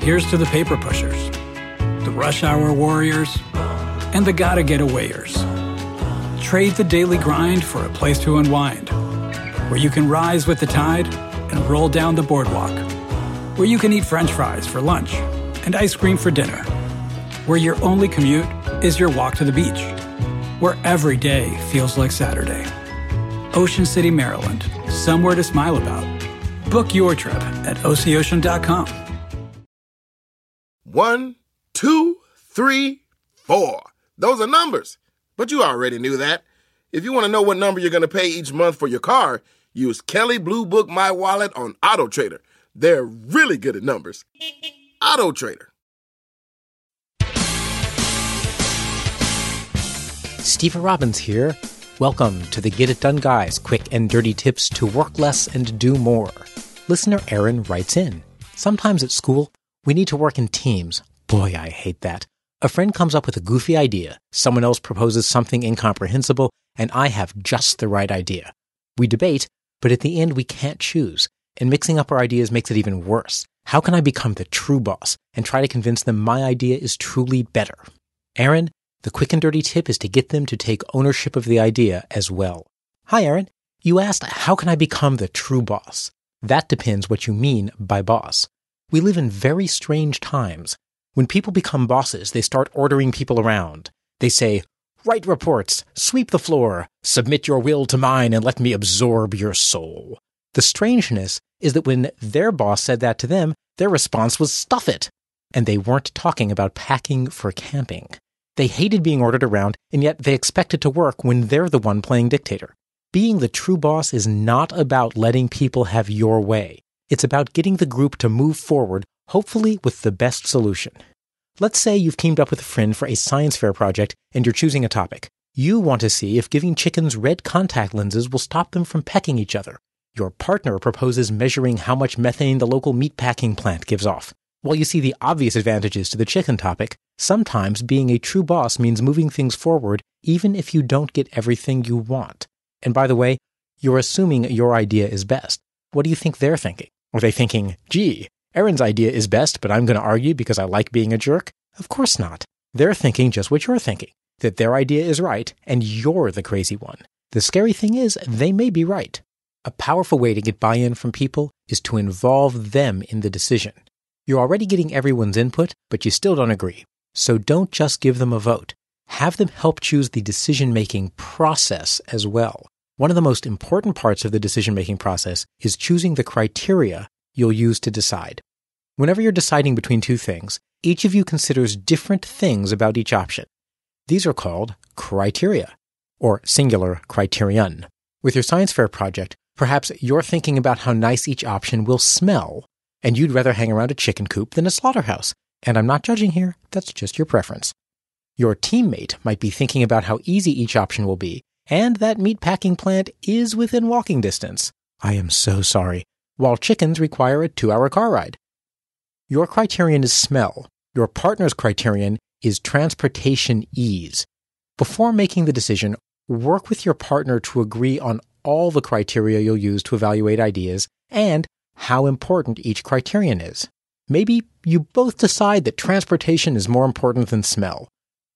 Here's to the paper pushers, the rush hour warriors, and the gotta get awayers. Trade the daily grind for a place to unwind, where you can rise with the tide and roll down the boardwalk, where you can eat french fries for lunch and ice cream for dinner, where your only commute is your walk to the beach, where every day feels like Saturday. Ocean City, Maryland, somewhere to smile about. Book your trip at OCOcean.com. One, two, three, four. Those are numbers. But you already knew that. If you want to know what number you're going to pay each month for your car, use Kelley Blue Book My Wallet on Auto Trader. They're really good at numbers. Auto Trader. Steve Robbins here. Welcome to the Get It Done Guys quick and dirty tips to work less and do more. Listener Aaron writes in Sometimes at school, we need to work in teams. Boy, I hate that. A friend comes up with a goofy idea, someone else proposes something incomprehensible, and I have just the right idea. We debate, but at the end we can't choose, and mixing up our ideas makes it even worse. How can I become the true boss and try to convince them my idea is truly better? Aaron, the quick and dirty tip is to get them to take ownership of the idea as well. Hi, Aaron. You asked, how can I become the true boss? That depends what you mean by boss. We live in very strange times. When people become bosses, they start ordering people around. They say, write reports, sweep the floor, submit your will to mine, and let me absorb your soul. The strangeness is that when their boss said that to them, their response was stuff it. And they weren't talking about packing for camping. They hated being ordered around, and yet they expect it to work when they're the one playing dictator. Being the true boss is not about letting people have your way. It's about getting the group to move forward, hopefully with the best solution. Let's say you've teamed up with a friend for a science fair project and you're choosing a topic. You want to see if giving chickens red contact lenses will stop them from pecking each other. Your partner proposes measuring how much methane the local meatpacking plant gives off. While you see the obvious advantages to the chicken topic, sometimes being a true boss means moving things forward even if you don't get everything you want. And by the way, you're assuming your idea is best. What do you think they're thinking? Are they thinking, gee, Aaron's idea is best, but I'm going to argue because I like being a jerk? Of course not. They're thinking just what you're thinking, that their idea is right and you're the crazy one. The scary thing is, they may be right. A powerful way to get buy in from people is to involve them in the decision. You're already getting everyone's input, but you still don't agree. So don't just give them a vote. Have them help choose the decision making process as well. One of the most important parts of the decision making process is choosing the criteria you'll use to decide. Whenever you're deciding between two things, each of you considers different things about each option. These are called criteria, or singular criterion. With your science fair project, perhaps you're thinking about how nice each option will smell, and you'd rather hang around a chicken coop than a slaughterhouse. And I'm not judging here, that's just your preference. Your teammate might be thinking about how easy each option will be, and that meatpacking plant is within walking distance. I am so sorry. While chickens require a two hour car ride. Your criterion is smell. Your partner's criterion is transportation ease. Before making the decision, work with your partner to agree on all the criteria you'll use to evaluate ideas and how important each criterion is. Maybe you both decide that transportation is more important than smell.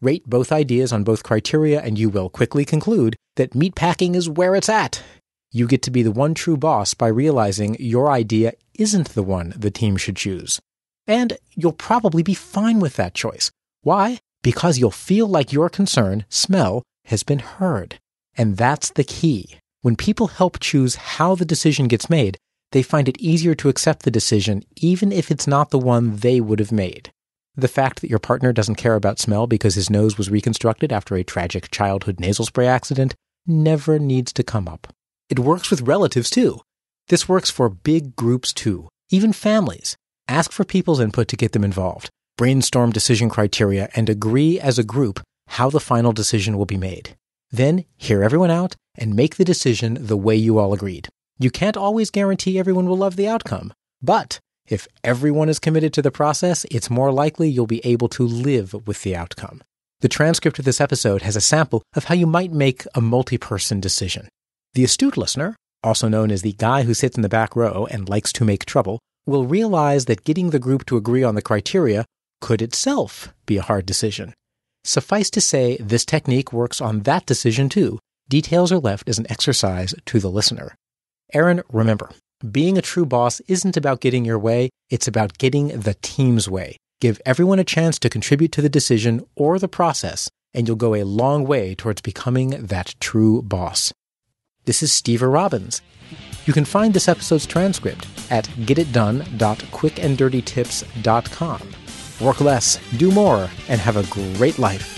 Rate both ideas on both criteria, and you will quickly conclude that meatpacking is where it's at. You get to be the one true boss by realizing your idea isn't the one the team should choose. And you'll probably be fine with that choice. Why? Because you'll feel like your concern, smell, has been heard. And that's the key. When people help choose how the decision gets made, they find it easier to accept the decision even if it's not the one they would have made. The fact that your partner doesn't care about smell because his nose was reconstructed after a tragic childhood nasal spray accident never needs to come up. It works with relatives too. This works for big groups too, even families. Ask for people's input to get them involved. Brainstorm decision criteria and agree as a group how the final decision will be made. Then hear everyone out and make the decision the way you all agreed. You can't always guarantee everyone will love the outcome, but if everyone is committed to the process, it's more likely you'll be able to live with the outcome. The transcript of this episode has a sample of how you might make a multi person decision. The astute listener, also known as the guy who sits in the back row and likes to make trouble, will realize that getting the group to agree on the criteria could itself be a hard decision. Suffice to say, this technique works on that decision too. Details are left as an exercise to the listener. Aaron, remember, being a true boss isn't about getting your way, it's about getting the team's way. Give everyone a chance to contribute to the decision or the process, and you'll go a long way towards becoming that true boss. This is Steve Robbins. You can find this episode's transcript at getitdone.quickanddirtytips.com. Work less, do more, and have a great life.